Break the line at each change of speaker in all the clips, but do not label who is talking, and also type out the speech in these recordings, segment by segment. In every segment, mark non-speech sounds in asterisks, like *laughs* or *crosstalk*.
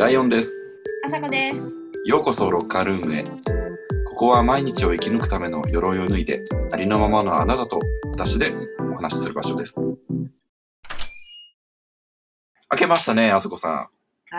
ライオンです。
あさこです。
ようこそロッカールームへ。ここは毎日を生き抜くための鎧を脱いで、ありのままのあなたと私でお話しする場所です。明けましたね、あそこさん。あ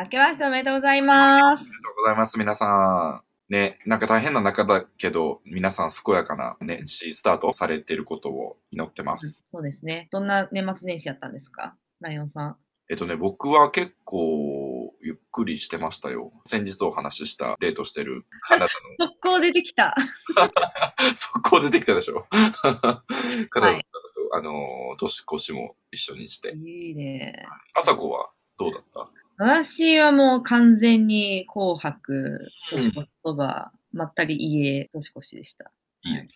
明けましておめでとうございます。
りがとうございます、皆さん。ね、なんか大変な中だけど、皆さん健やかな年始スタートされていることを祈ってます。
そうですね。どんな年末年始やったんですか？ライオンさん。
えっとね、僕は結構ゆっくりしてましたよ。先日お話ししたデートしてるカナダの *laughs*
速攻出てきた。*laughs*
そこ出てきたでしょ。カナダの方と、
はい
あのー、年越しも一緒にして。
いいね。
朝子はどうだった？
私はもう完全に紅白、
うん
年越しそば、まったり家、年越しでした。
いいね。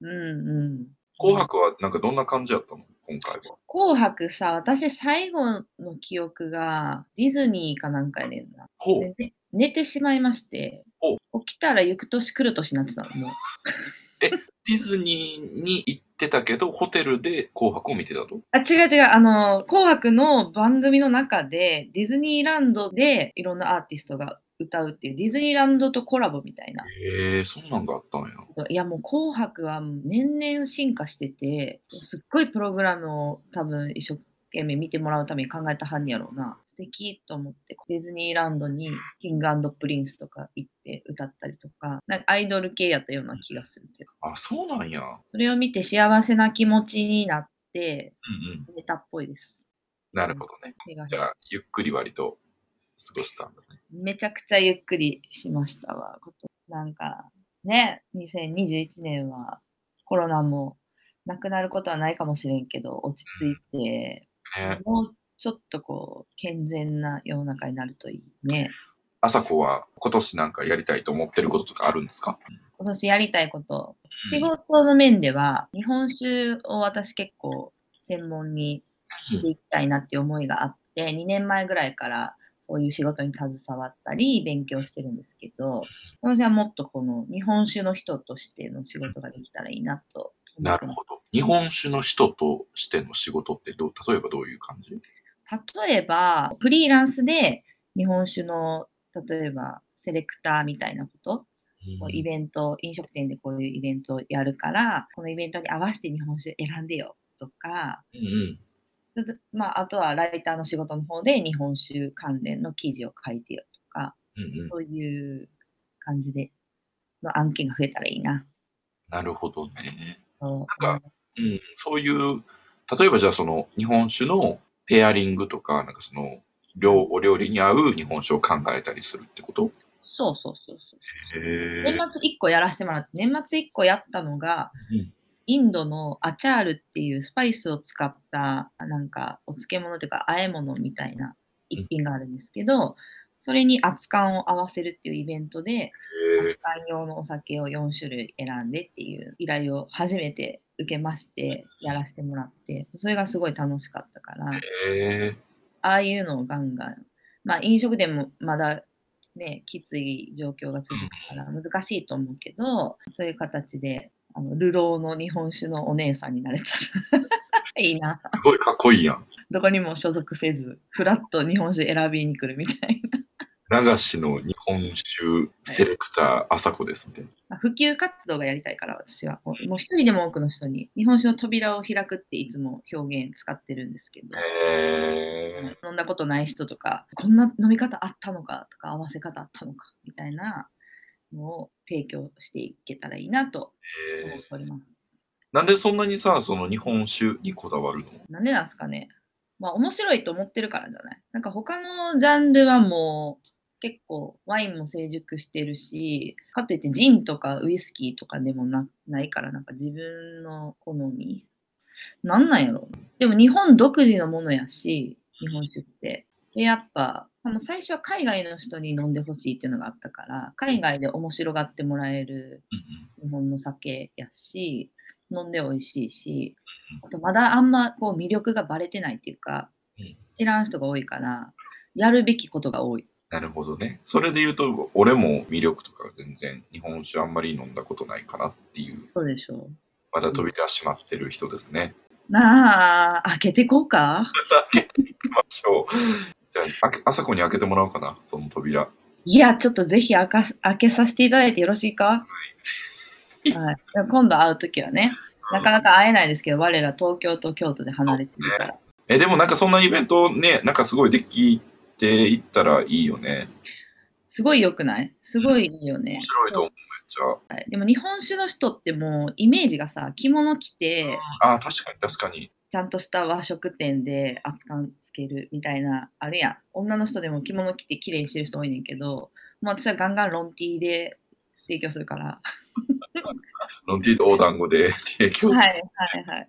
うんうん。
紅白はなんかどんな感じやったの？今回は。
紅白さ、私最後の記憶がディズニーかなんかやねんな。
ほう。
でね寝てしまいまして
ほ、
起きたら行く年来る年になってたの。*laughs* もう
ディズニーに行ってたけど、ホテルで紅白を見てたと？
あ、違う違う。あの、紅白の番組の中で、ディズニーランドでいろんなアーティストが歌うっていう、ディズニーランドとコラボみたいな。
へえ、そんなんがあったんや。
いや、もう紅白は年々進化してて、すっごいプログラムを多分一生懸命見てもらうために考えたはんやろうな。素敵と思って、ディズニーランドにキングプリンスとか行って歌ったりとか、なんかアイドル系やったような気がするけど、
あ、そうなんや。
それを見て幸せな気持ちになって、
うんうん。
寝たっぽいです。
なるほどね。じゃあ、ゆっくり割と過ごしたんだね。
めちゃくちゃゆっくりしましたわ。なんかね、2021年はコロナもなくなることはないかもしれんけど、落ち着いて、
ね
もうちょっとこう、健全な世の中になるといいね。
朝子は今年なんかやりたいと思ってることとかあるんですか？
今年やりたいこと、仕事の面では、日本酒を私結構専門にしていきたいなっていう思いがあって、2年前ぐらいからそういう仕事に携わったり、勉強してるんですけど、私はもっとこの日本酒の人としての仕事ができたらいいなと。
なるほど。日本酒の人としての仕事ってどう、例えばどういう感じ？
例えば、フリーランスで日本酒の、例えばセレクターみたいなこと、こうイベント、飲食店でこういうイベントをやるから、このイベントに合わせて日本酒選んでよとか、
うんうん。
まあ、あとはライターの仕事の方で日本酒関連の記事を書いてよとか、
うんうん、
そういう感じでの案件が増えたらいいな。
なるほどね。なんかうん、そういう、例えばじゃあその日本酒のペアリングとか、なんかその、料お料理に合う日本酒を考えたりするってこと？
そうそうそうそう。
へ
年末1個やらせてもらって、年末1個やったのが、
うん
インドのアチャールっていうスパイスを使ったなんかお漬物というか和え物みたいな一品があるんですけど、それに熱燗を合わせるっていうイベントで、
へ
熱燗用のお酒を4種類選んでっていう依頼を初めて受けまして、やらせてもらって、それがすごい楽しかったから、
え。
ああいうのをガンガン、まあ飲食店もまだね、きつい状況が続くから難しいと思うけど、そういう形で、あの、流浪の日本酒のお姉さんになれたら *laughs* いいな。
すごいかっこいいやん。
どこにも所属せず、ふらっと日本酒選びに来るみたいな。
流しの日本酒セレクター、朝子ですみたいな。
まあ普及活動がやりたいから私は。もう一人でも多くの人に日本酒の扉を開くっていつも表現使ってるんですけど。
へ
飲んだことない人とか、こんな飲み方あったのかとか、合わせ方あったのかみたいなのを提供していけたらいいなと
え
思っております。
なんでそんなにさ、その日本酒にこだわるの？
なんでなんですかね。まあ面白いと思ってるからじゃない？なんか他のジャンルはもう結構ワインも成熟してるし、かといってジンとかウイスキーとかでもなないから、なんか自分の好み。なんなんやろでも日本独自のものやし、日本酒って。で、やっぱ、あの最初は海外の人に飲んでほしいっていうのがあったから、海外で面白がってもらえる
うん
日本の酒やし、飲んで美味しいし、あとまだあんまこう魅力がバレてないっていうか
うん、
知らん人が多いから、やるべきことが多い。
なるほどね。それで言うと、俺も魅力とか全然日本酒あんまり飲んだことないかなっていう、
そうでしょ
まだ扉閉まってる人ですね。
う。なあ、開けてこうか？*laughs*
行きましょう。じじゃあ、あけ朝子に開けてもらおうかな、その扉。
いや、ちょっとぜひ開かす開けさせていただいてよろしいか？はい。今度会うときはね、なかなか会えないですけど、我ら東京と京都で離れてるから。
え、でもなんかそんなイベントね、なんかすごいできていったらいいよね。
すごい良くない？すごいいいよね
面。白いと思う、めっち
はいでも日本酒の人ってもうイメージがさ、着物着て、
ゃ。あ、確かに確かに。
ちゃんとした和食店で熱燗つけるみたいな、あるやん。女の人でも着物着て綺麗にしてる人多いねんけど、もう私はガンガンロンティーで提供するから。
ロンティーとお団子で提供する。
はいはいはい。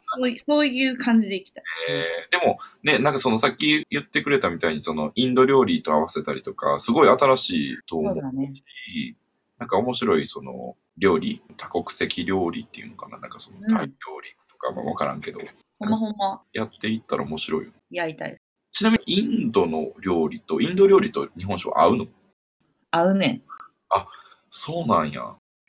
そういそういう感じでいきたい。
えーでもね、なんかそのさっき言ってくれたみたいに、そのインド料理と合わせたりとか、すごい新しいと
そ
思う
うだね。
し、なんか面白いその料理、多国籍料理っていうのかな、なんかその
うん
タイ料理とか、まあわからんけど、
ほんまほんま
やっていったら面白いよ。
やりたい。
ちなみにインドの料理と、インド料理と日本酒は合うの？
合うねん。
そうなんや。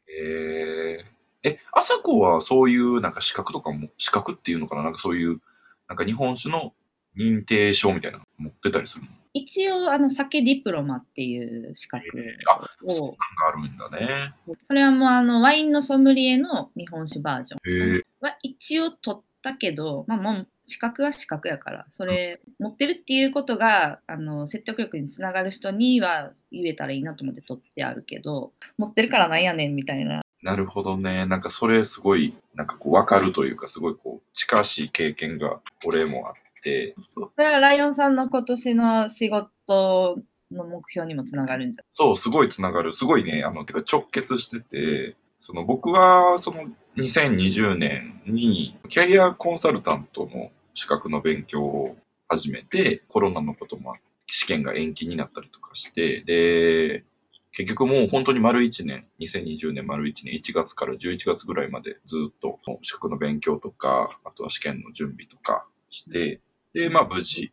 えー、え、あさこはそういうなんか資格とかも、資格っていうのかな？なんかそういう、なんか日本酒の認定証みたいなの持ってたりするの？
一応、あの、酒ディプロマっていう資格
あ
を、
あるんだね。
それはもうあの、ワインのソムリエの日本酒バージョン。は一応取ったけど、まあもう資格は資格やから、それ持ってるっていうことが、あの、説得力につながる人には言えたらいいなと思って取ってあるけど、持ってるからなんやねんみたいな。
なるほどね。なんかそれすごい、なんかこう分かるというか、すごいこう、近しい経験が俺もあって、そ
れはライオンさんの今年の仕事の目標にもつながるんじゃ。
そう、すごいつながる。すごいね、あの、てか直結してて、その僕はその2020年にキャリアコンサルタントの資格の勉強を始めて、コロナのこともあって試験が延期になったりとかして、で、結局もう本当に丸1年、2020年丸1年、1月から11月ぐらいまでずっと資格の勉強とか、あとは試験の準備とかして、で、まあ無事、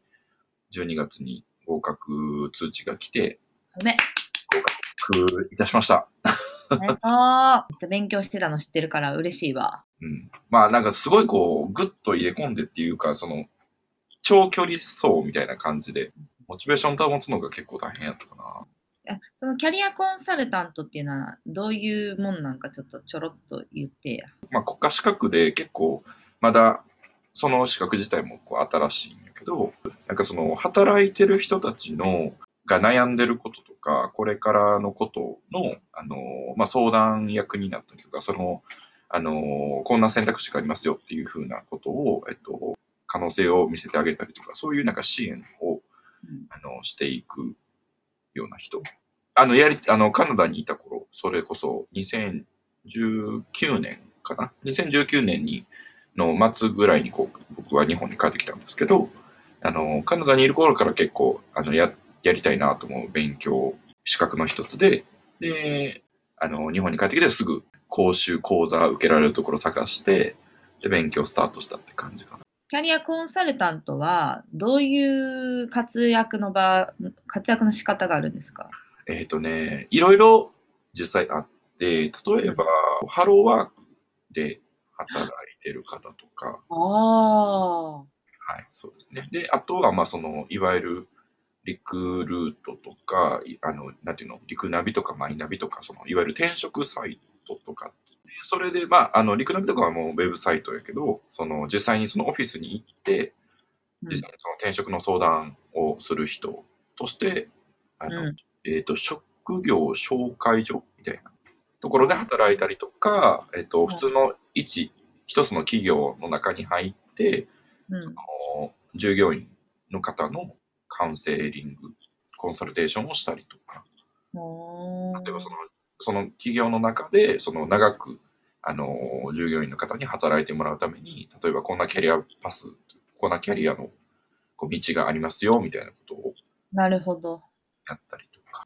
12月に合格通知が来て、
めん。
合格いたしました。
おめでとう。めっちゃ勉強してたの知ってるから嬉しいわ。
うん。まあなんかすごいこう、ぐっと入れ込んでっていうか、その、長距離走みたいな感じで、モチベーション保つのが結構大変やったかな。
あそのキャリアコンサルタントっていうのはどういうもんなんかちょっとちょろっと言ってや。
まあ国家資格で結構、まだ、その資格自体もこう新しいんやけど、なんかその、働いてる人たちの、が悩んでることとか、これからのことの、あの、まあ、相談役になったりとか、その、あの、こんな選択肢がありますよっていうふうなことを、えっと、可能性を見せてあげたりとか、そういうなんか支援を、
うん
あの、していくような人。あの、やり、あの、カナダにいた頃、それこそ2019年かな ?2019 年に、の末ぐらいにこう、僕は日本に帰ってきたんですけど、あの、カナダにいる頃から結構、あの、や、やりたいなと思う勉強、資格の一つで、で、あの、日本に帰ってきてすぐ講習講座受けられるところ探して、で、勉強スタートしたって感じかな。
キャリアコンサルタントはどういう活躍の場、活躍の仕方があるんですか？
えっ、とね、いろいろ実際あって、例えば、ハローワークで働いてる方とか、
ああ。
はい、そうですね。で、あとは、まあ、その、いわゆる、リクルートとか、いあの、なんていうの、リクナビとかマイナビとか、その、いわゆる転職サイトとか、それで、まあ、あの、リクナビとかはもうウェブサイトやけど、その、実際にそのオフィスに行って、
うん。
実際にその転職の相談をする人として、あの、
うん。
えっ、と、職業紹介所みたいなところで働いたりとか、えっ、と、
ん
普通の一、一つの企業の中に入って、
うん。
あの従業員の方のカウンセリング、コンサルテーションをしたりとか、例えばその、その企業の中で、その長く、あの、従業員の方に働いてもらうために、例えばこんなキャリアパス、こんなキャリアのこう道がありますよ、みたいなことを
なるほど。
やったりとか。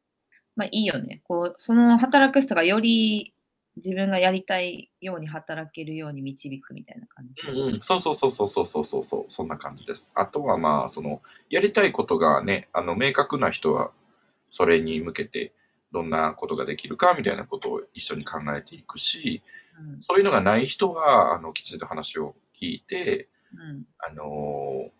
まあいいよね。こう、その働く人がより自分がやりたいように働けるように導くみたいな感じ？
うんうん、そうそうそうそうそうそうそうそう、そんな感じです。あとはまあ、その、やりたいことがね、あの、明確な人は、それに向けて、どんなことができるかみたいなことを一緒に考えていくし、
うん。
そういうのがない人は、あの、きちんと話を聞いて、
うん。
あのー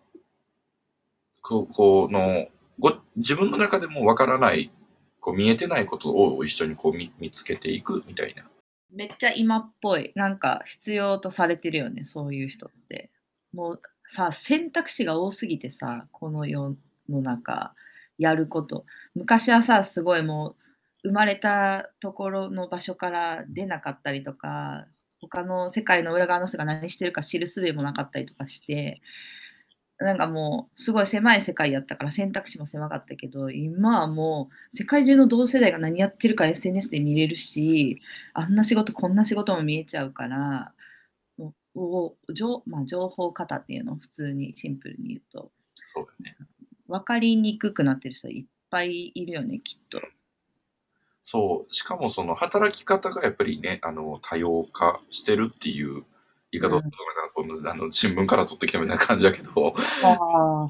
こうこのご自分の中でもわからないこう見えてないことを一緒にこう見見つけていくみたいな。
めっちゃ今っぽい。なんか必要とされてるよね、そういう人って。もうさ、選択肢が多すぎてさ、この世の中、やること。昔はさ、すごいもう、生まれたところの場所から出なかったりとか、他の世界の裏側の人が何してるか知る術もなかったりとかして、なんかもう、すごい狭い世界やったから選択肢も狭かったけど、今はもう、世界中の同世代が何やってるか SNS で見れるし、あんな仕事、こんな仕事も見えちゃうから、もうお情まあ、情報型っていうのを普通にシンプルに言うと、
そうだね。
分かりにくくなってる人いっぱいいるよね、きっと。
そう。しかもその働き方がやっぱりね、あの、多様化してるっていう言い方を、
うん
そのなんかこうあの新聞から取ってきたみたいな感じだけど、
ああ、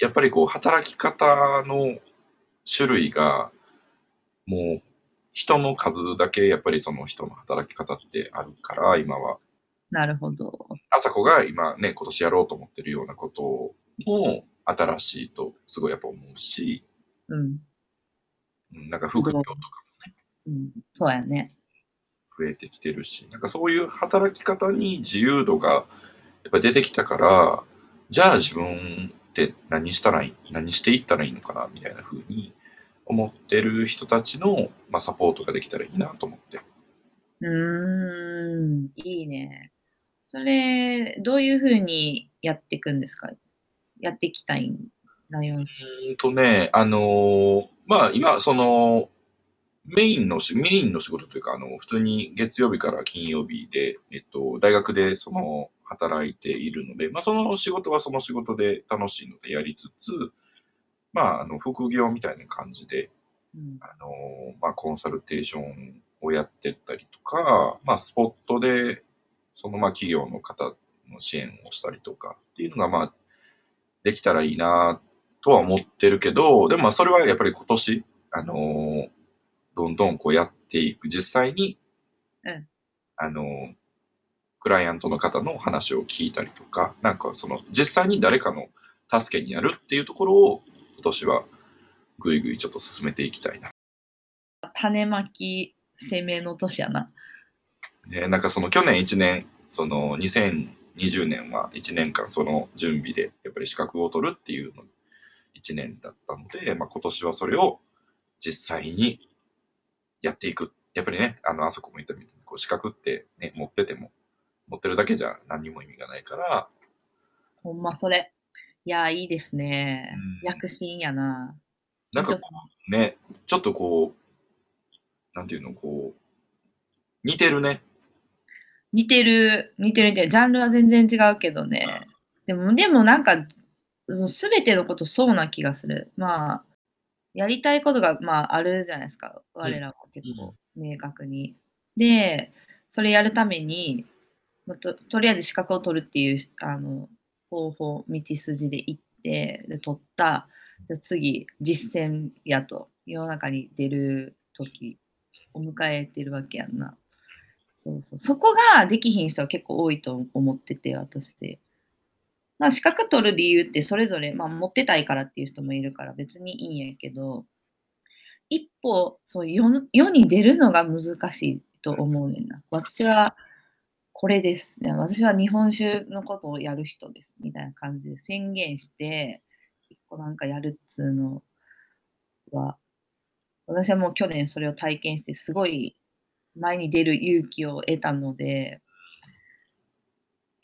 やっぱりこう働き方の種類がもう人の数だけやっぱりその人の働き方ってあるから今は。
なるほど。
朝子が今ね今年やろうと思ってるようなことも新しいとすごいやっぱ思うし、
うん。
うんなんか副業とか
うん、そうやね。
増えてきてるしなんかそういう働き方に自由度がやっぱ出てきたからじゃあ自分って何したらいい何していったらいいのかなみたいな風に思ってる人たちの、まあ、サポートができたらいいなと思って。
うーん、いいね。それ、どういうふうにやっていくんですか？やっていきたいライオン。
うーんとね、あのーまあ今、その、メインのし、メインの仕事というか、あの、普通に月曜日から金曜日で、えっと、大学でその、働いているので、まあその仕事はその仕事で楽しいのでやりつつ、まあ、あの、副業みたいな感じで、
うん。
あのーまあコンサルテーションをやってったりとか、まあスポットで、そのまあ企業の方の支援をしたりとかっていうのがまあ、できたらいいなとは思ってるけど、でもまあそれはやっぱり今年、あのーどんどんこうやっていく、実際に、
うん
あのークライアントの方の話を聞いたりとか、なんかその実際に誰かの助けになるっていうところを今年はぐいぐいちょっと進めていきたいな。
種まき攻めの年やな。
ね、なんかその去年1年、その2020年は1年間その準備でやっぱり資格を取るっていうの1年だったので、まあ、今年はそれを実際にやっていく。やっぱりね、あの、あそこも言ったみたいに、こう資格ってね、持ってても、持ってるだけじゃ何にも意味がないから、
ほんまそれ。いや、いいですね。
うん
躍進やな。
なんかね、ちょっとこう、なんていうの、こう、似てるね。
似てる、似てる似てる。ジャンルは全然違うけどね。でも、でもなんか、すべてのことそうな気がする。まあ、やりたいことが、まあ、あるじゃないですか。我らは結構明確に。で、それやるために、まあととりあえず資格を取るっていうあの方法、道筋で行って、で取った。で次、実践やと、世の中に出る時を迎えてるわけやんな。そうそう。そこができひん人は結構多いと思ってて、私で。まあ、資格取る理由ってそれぞれ、まあ、持ってたいからっていう人もいるから別にいいんやけど、一歩、そう世世に出るのが難しいと思うねんな。私はこれです。私は日本酒のことをやる人です。みたいな感じで宣言して、一個なんかやるっつうのは、私はもう去年それを体験して、すごい前に出る勇気を得たので、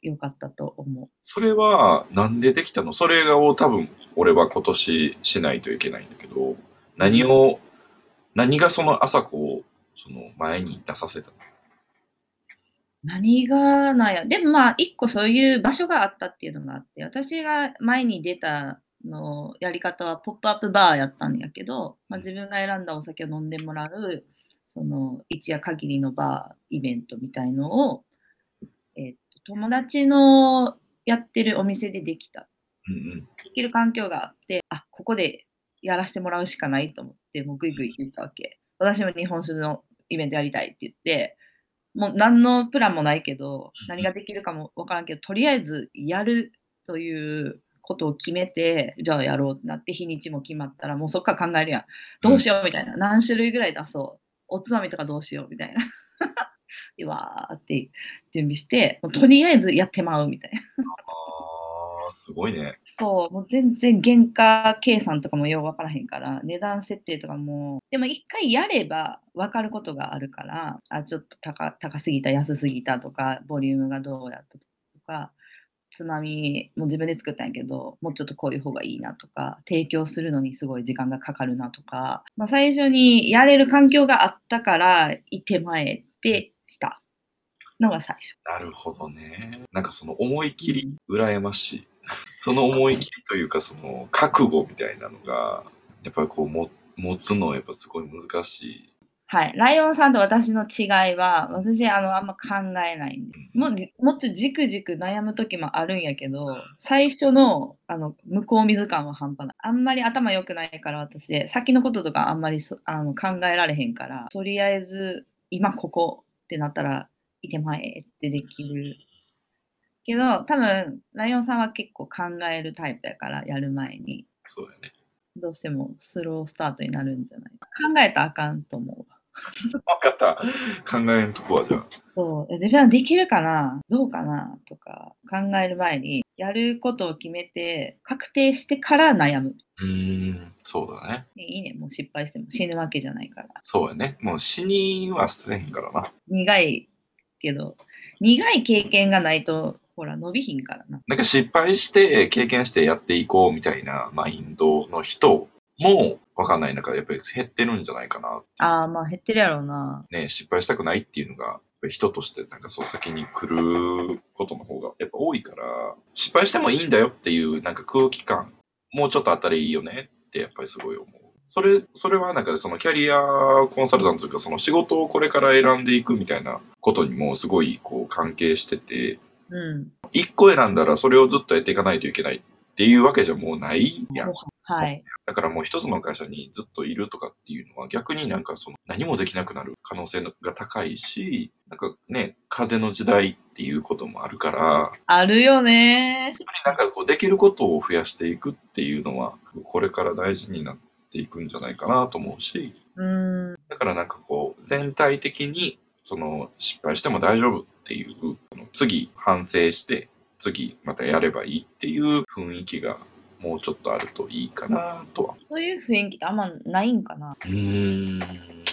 よかったと思う。
それはなんでできたの？それを多分俺は今年しないといけないんだけど、何を、何がその朝子をその前に出させたの？
何がなんや。でもまあ、一個そういう場所があったっていうのがあって、私が前に出たのやり方はポップアップバーやったんやけど、まあ、自分が選んだお酒を飲んでもらう、その一夜限りのバーイベントみたいのを、えっと友達のやってるお店でできた。
うんうん。
できる環境があって、あ、ここでやらせてもらうしかないと思って、もうぐいぐい言ったわけ。私も日本酒のイベントやりたいって言って、もう何のプランもないけど、何ができるかもわからんけど、とりあえずやるということを決めて、じゃあやろうってなって日にちも決まったら、もうそっから考えるやん。どうしようみたいな。何種類ぐらい出そう。おつまみとかどうしようみたいな。でわーって準備して、もうとりあえずやってまうみたいな。
あー、すごいね。
そう、もう全然原価計算とかもようわからへんから、値段設定とかも、でも一回やれば分かることがあるから、あ、ちょっと高高すぎた、安すぎたとか、ボリュームがどうやったとか、つまみも自分で作ったんやけど、もうちょっとこういう方がいいなとか、提供するのにすごい時間がかかるなとか、まあ、最初にやれる環境があったから、いてまえってしたのが最初。
なるほどね。なんかその思い切り、羨ましい。*laughs* その思い切りというか、その覚悟みたいなのが、やっぱりこうも持つのやっぱすごい難しい。
はい。ライオンさんと私の違いは、私、あの、あんま考えないんで、もうじ、もっとじくじく悩む時もあるんやけど、最初の、あの、向こう水感は半端ない。あんまり頭良くないから、私、先のこととかあんまりそあの考えられへんから、とりあえず、今ここってなったら、いてまえってできる。けど、多分、ライオンさんは結構考えるタイプやから、やる前に。
そうだよね。
どうしてもスロースタートになるんじゃない？考えたらあかんと思うわ。
わかった。考えんとこはじゃあ。
そう、え自分はできるかなどうかなとか考える前に、やることを決めて、確定してから悩む。
うーん、そうだね。
いいね、もう失敗しても死ぬわけじゃないから。
そうやね。もう死には捨てれへんからな。
苦いけど、苦い経験がないと、ほら、伸びひんからな。
なんか失敗して経験してやっていこうみたいなマインドの人もわかんない中でやっぱり減ってるんじゃないかな。
ああ、まあ減ってるやろうな。
ね、失敗したくないっていうのが、人としてなんかそう先に来ることの方がやっぱ多いから、失敗してもいいんだよっていうなんか空気感、もうちょっとあったらいいよねってやっぱりすごい思う。それ、それはなんかそのキャリアコンサルタントというかその仕事をこれから選んでいくみたいなことにもすごいこう関係してて、
うん。
一個選んだらそれをずっとやっていかないといけないっていうわけじゃもうないやん。
はい。
だからもう一つの会社にずっといるとかっていうのは逆になんかその何もできなくなる可能性が高いし、なんかね、風の時代っていうこともあるから、
あるよね
なんかこうできることを増やしていくっていうのは、これから大事になっていくんじゃないかなと思うし、
うん。
だからなんかこう全体的にその失敗しても大丈夫っていう、次反省して次またやればいいっていう雰囲気がもうちょっとあるといいかなとは
そういう雰囲気ってあんまないんかな
うーん、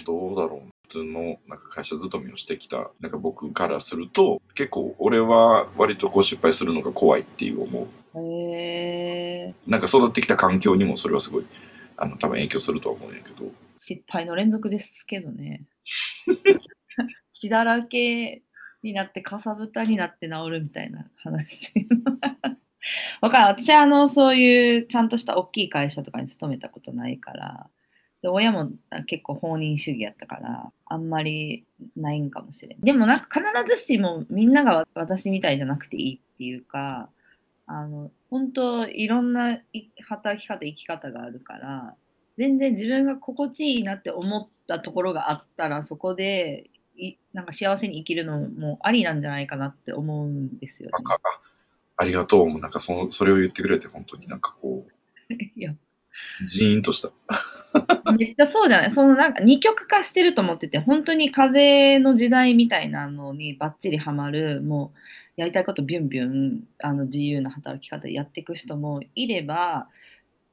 どうだろう。普通のなんか会社勤めをしてきたなんか僕からすると結構俺は割とこう失敗するのが怖いっていう思う。
へえ。
なんか育ってきた環境にもそれはすごいあの多分影響するとは思うんやけど。
失敗の連続ですけどね。*laughs* 血だらけになってかさぶたになって治るみたいな話。*laughs* わかる。私はあのそういうちゃんとした大きい会社とかに勤めたことないから、で親も結構放任主義やったから、あんまりないんかもしれん。でもなんか必ずしもみんなが私みたいじゃなくていいっていうか、あの本当いろんな働き方、生き方があるから、全然自分が心地いいなって思ったところがあったらそこでいなんか幸せに生きるのもありなんじゃないかなって思うんですよ、ね。
あありがとう。なんかそのそれを言ってくれて本当になんかこ *laughs*
いや
うジーンとした。*laughs*
めっちゃそうじゃないそのなんか二極化してると思ってて本当に風の時代みたいなのにバッチリハマるもうやりたいことビュンビュンあの自由な働き方でやっていく人もいれば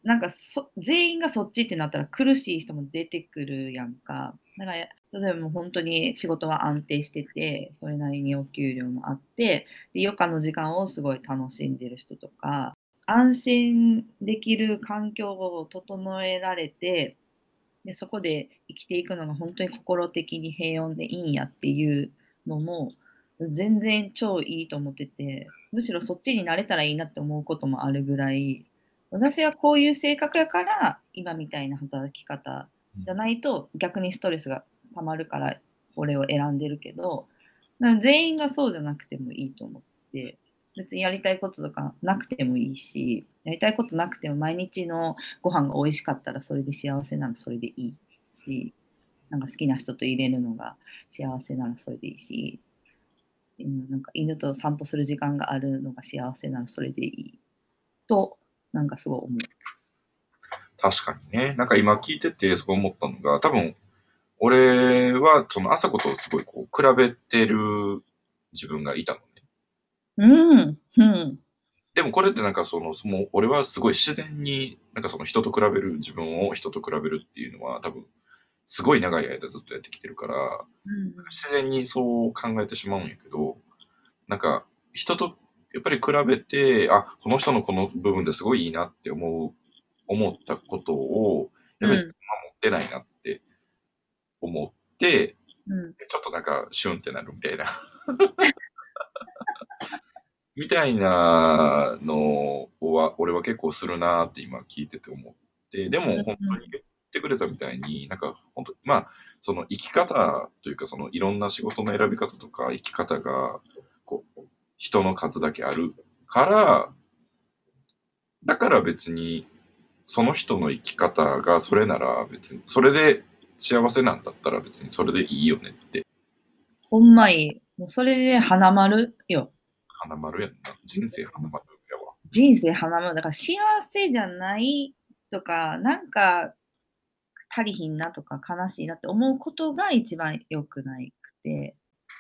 なんかそ全員がそっちってなったら苦しい人も出てくるやんか。だから例えばもう本当に仕事は安定しててそれなりにお給料もあってで余暇の時間をすごい楽しんでる人とか安心できる環境を整えられてでそこで生きていくのが本当に心的に平穏でいいんやっていうのも全然超いいと思っててむしろそっちになれたらいいなって思うこともあるぐらい私はこういう性格やから今みたいな働き方じゃないと逆にストレスがたまるからこれを選んでるけど全員がそうじゃなくてもいいと思って別にやりたいこととかなくてもいいしやりたいことなくても毎日のご飯が美味しかったらそれで幸せならそれでいいしなんか好きな人と入れるのが幸せならそれでいいし、なんか犬と散歩する時間があるのが幸せならそれでいいとなんかすごい思う。
確かにね。なんか今聞いててすごい思ったのが、多分、俺はその朝子とすごいこう比べてる自分がいたのね。
うん。うん。
でもこれってなんかその、その俺はすごい自然に、なんかその人と比べる、自分を人と比べるっていうのは多分、すごい長い間ずっとやってきてるから、
うん
自然にそう考えてしまうんやけど、なんか人とやっぱり比べて、あ、この人のこの部分ですごいいいなって思う、思ったことを、やっぱり自分は持ってないなって思って、
うん。
ちょっとなんかシュンってなるみたいな。*laughs* みたいなのは、俺は結構するなって今聞いてて思って、でも本当に言ってくれたみたいに、なんか本当まあ、その生き方というか、そのいろんな仕事の選び方とか生き方が、こう、人の数だけあるから、だから別に、その人の生き方がそれなら別に、それで幸せなんだったら別にそれでいいよねって、
ほんまいい。もうそれで花丸よ。
花丸やんな。人生花丸やわ。
人生花丸。だから幸せじゃないとか、なんか足りひんなとか悲しいなって思うことが一番良くないくて、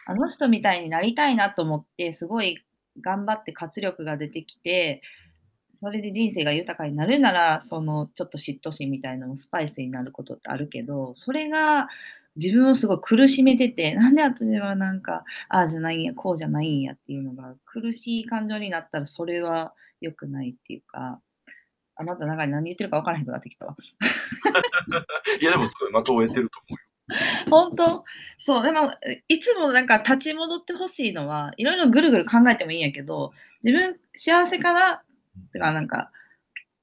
あの人みたいになりたいなと思って、すごい頑張って活力が出てきて、それで人生が豊かになるなら、そのちょっと嫉妬心みたいなのもスパイスになることってあるけど、それが自分をすごい苦しめてて、なんで私はなんか、ああじゃないんや、こうじゃないんやっていうのが苦しい感情になったら、それは良くないっていうか、あまたなんか何言ってるか分からへんくなってきたわ。*laughs*
いや、でもすごい的を得てると思うよ。
本当？そう、でも、いつもなんか立ち戻ってほしいのは、いろいろぐるぐる考えてもいいんやけど、自分幸せかなてか、なんか、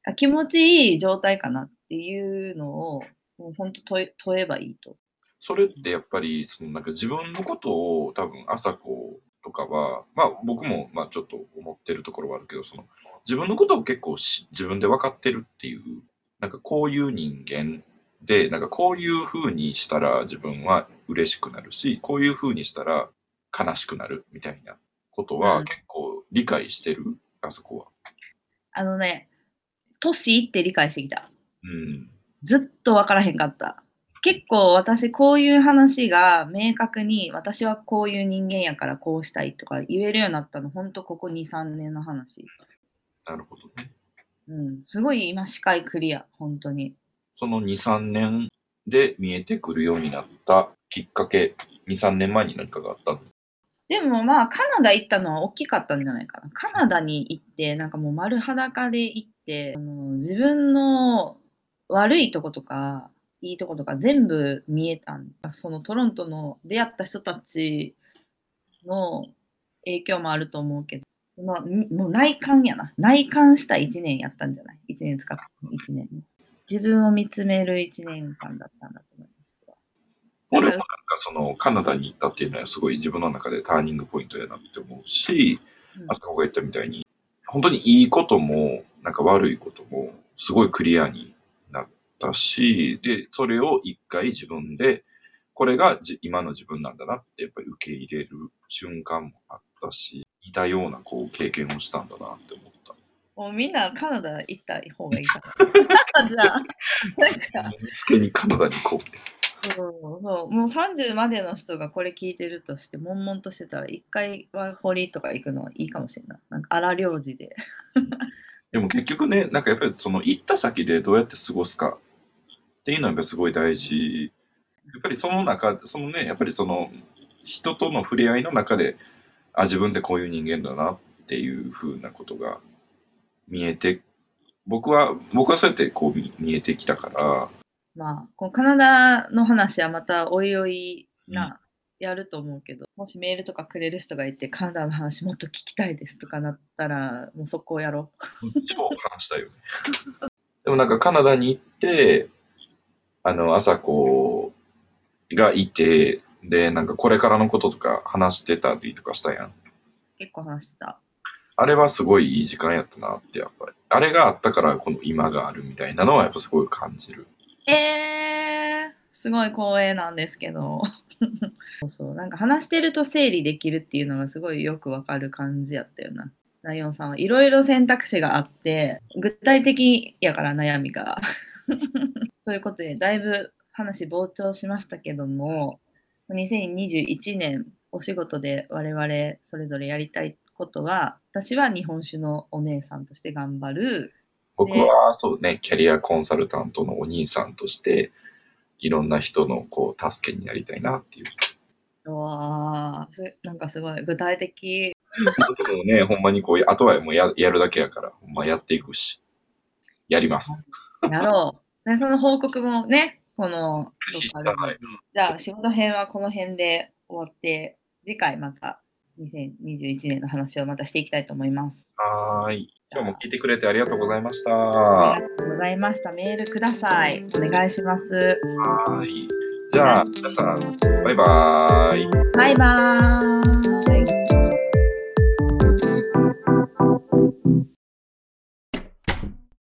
あ気持ちいい状態かなっていうのを、もう本当問え問えばいいと。
それってやっぱり、そのなんか自分のことを多分、朝子とかは、まあ僕もまあちょっと思ってるところはあるけど、その自分のことを結構し自分で分かってるっていう、なんかこういう人間で、なんかこういう風にしたら自分は嬉しくなるし、こういう風にしたら悲しくなるみたいなことは
うん
結構理解してる、あそこは。
あのね、年いって理解してきた。
うん。
ずっと分からへんかった。結構私こういう話が明確に私はこういう人間やからこうしたいとか言えるようになったの本当ここ2、3年の話。
なるほどね。
うん。すごい今視界クリア、本当に。
その2、3年で見えてくるようになったきっかけ、2、3年前に何かがあったの？
でもまあカナダ行ったのは大きかったんじゃないかな。カナダに行ってなんかもう丸裸で行ってあの自分の悪いとことかいいとことか全部見えたんそのトロントの出会った人たちの影響もあると思うけど、まあ、もう内観やな。内観した1年やったんじゃない ?1 年使った1年。自分を見つめる1年間だったんだと思いますわ。
俺もなんかそのカナダに行ったっていうのはすごい自分の中でターニングポイントやなって思うし、
うん
あそこが言ったみたいに、本当にいいことも、なんか悪いことも、すごいクリアになったし、で、それを一回自分で、これがじ今の自分なんだなってやっぱり受け入れる瞬間もあったし、似たようなこう経験をしたんだなって思った。
もうみんなカナダ行った方がいいかな。*laughs* じゃあ、なんか、
見つけにカナダに行こう。
そうそう、もう30までの人がこれ聞いてるとして、悶々としてたら、一回は堀とか行くのはいいかもしれない。なんか荒領事で。*laughs*
でも結局ね、なんかやっぱりその行った先でどうやって過ごすかっていうのはやっぱりすごい大事。やっぱりその中、そのね、やっぱりその人との触れ合いの中で、あ、自分ってこういう人間だなっていうふうなことが見えて、僕は、僕はそうやってこう見えてきたから、
まあ、このカナダの話はまたおいおいな、やると思うけど、もしメールとかくれる人がいて、カナダの話もっと聞きたいですとかなったら、もう速攻やろ
超話したいよね。*laughs* でもなんかカナダに行って、あの、朝子がいて、で、なんかこれからのこととか話してたりとかしたやん。
う。結構話してた。
あれはすごいいい時間やったなって、やっぱり。あれがあったからこの今があるみたいなのはやっぱすごい感じる。
えー、すごい光栄なんですけど。そうそう。なんか話してると整理できるっていうのがすごいよくわかる感じやったよな。ライオンさんはいろいろ選択肢があって、具体的やから悩みが。*laughs* ということで、だいぶ話膨張しましたけども、2021年お仕事で我々それぞれやりたいことは、私は日本酒のお姉さんとして頑張る。
僕はそうね、キャリアコンサルタントのお兄さんとして、いろんな人のこう助けになりたいなっていう。
うわーそれなんかすごい具体的。
でもね、ほんまにこう、あとはもうややるだけやから、ほんまやっていくし、やります。
やろう。でその報告もね、このじゃあ仕事編はこの辺で終わって、次回また2021年の話をまたしていきたいと思います。
はーい。今日も聞いてくれてありがとうございました。
あ
は
りがとうございました。メールください。お願いします。
ーい。じゃあ、皆さん、バイバーイ。
バイバーイ。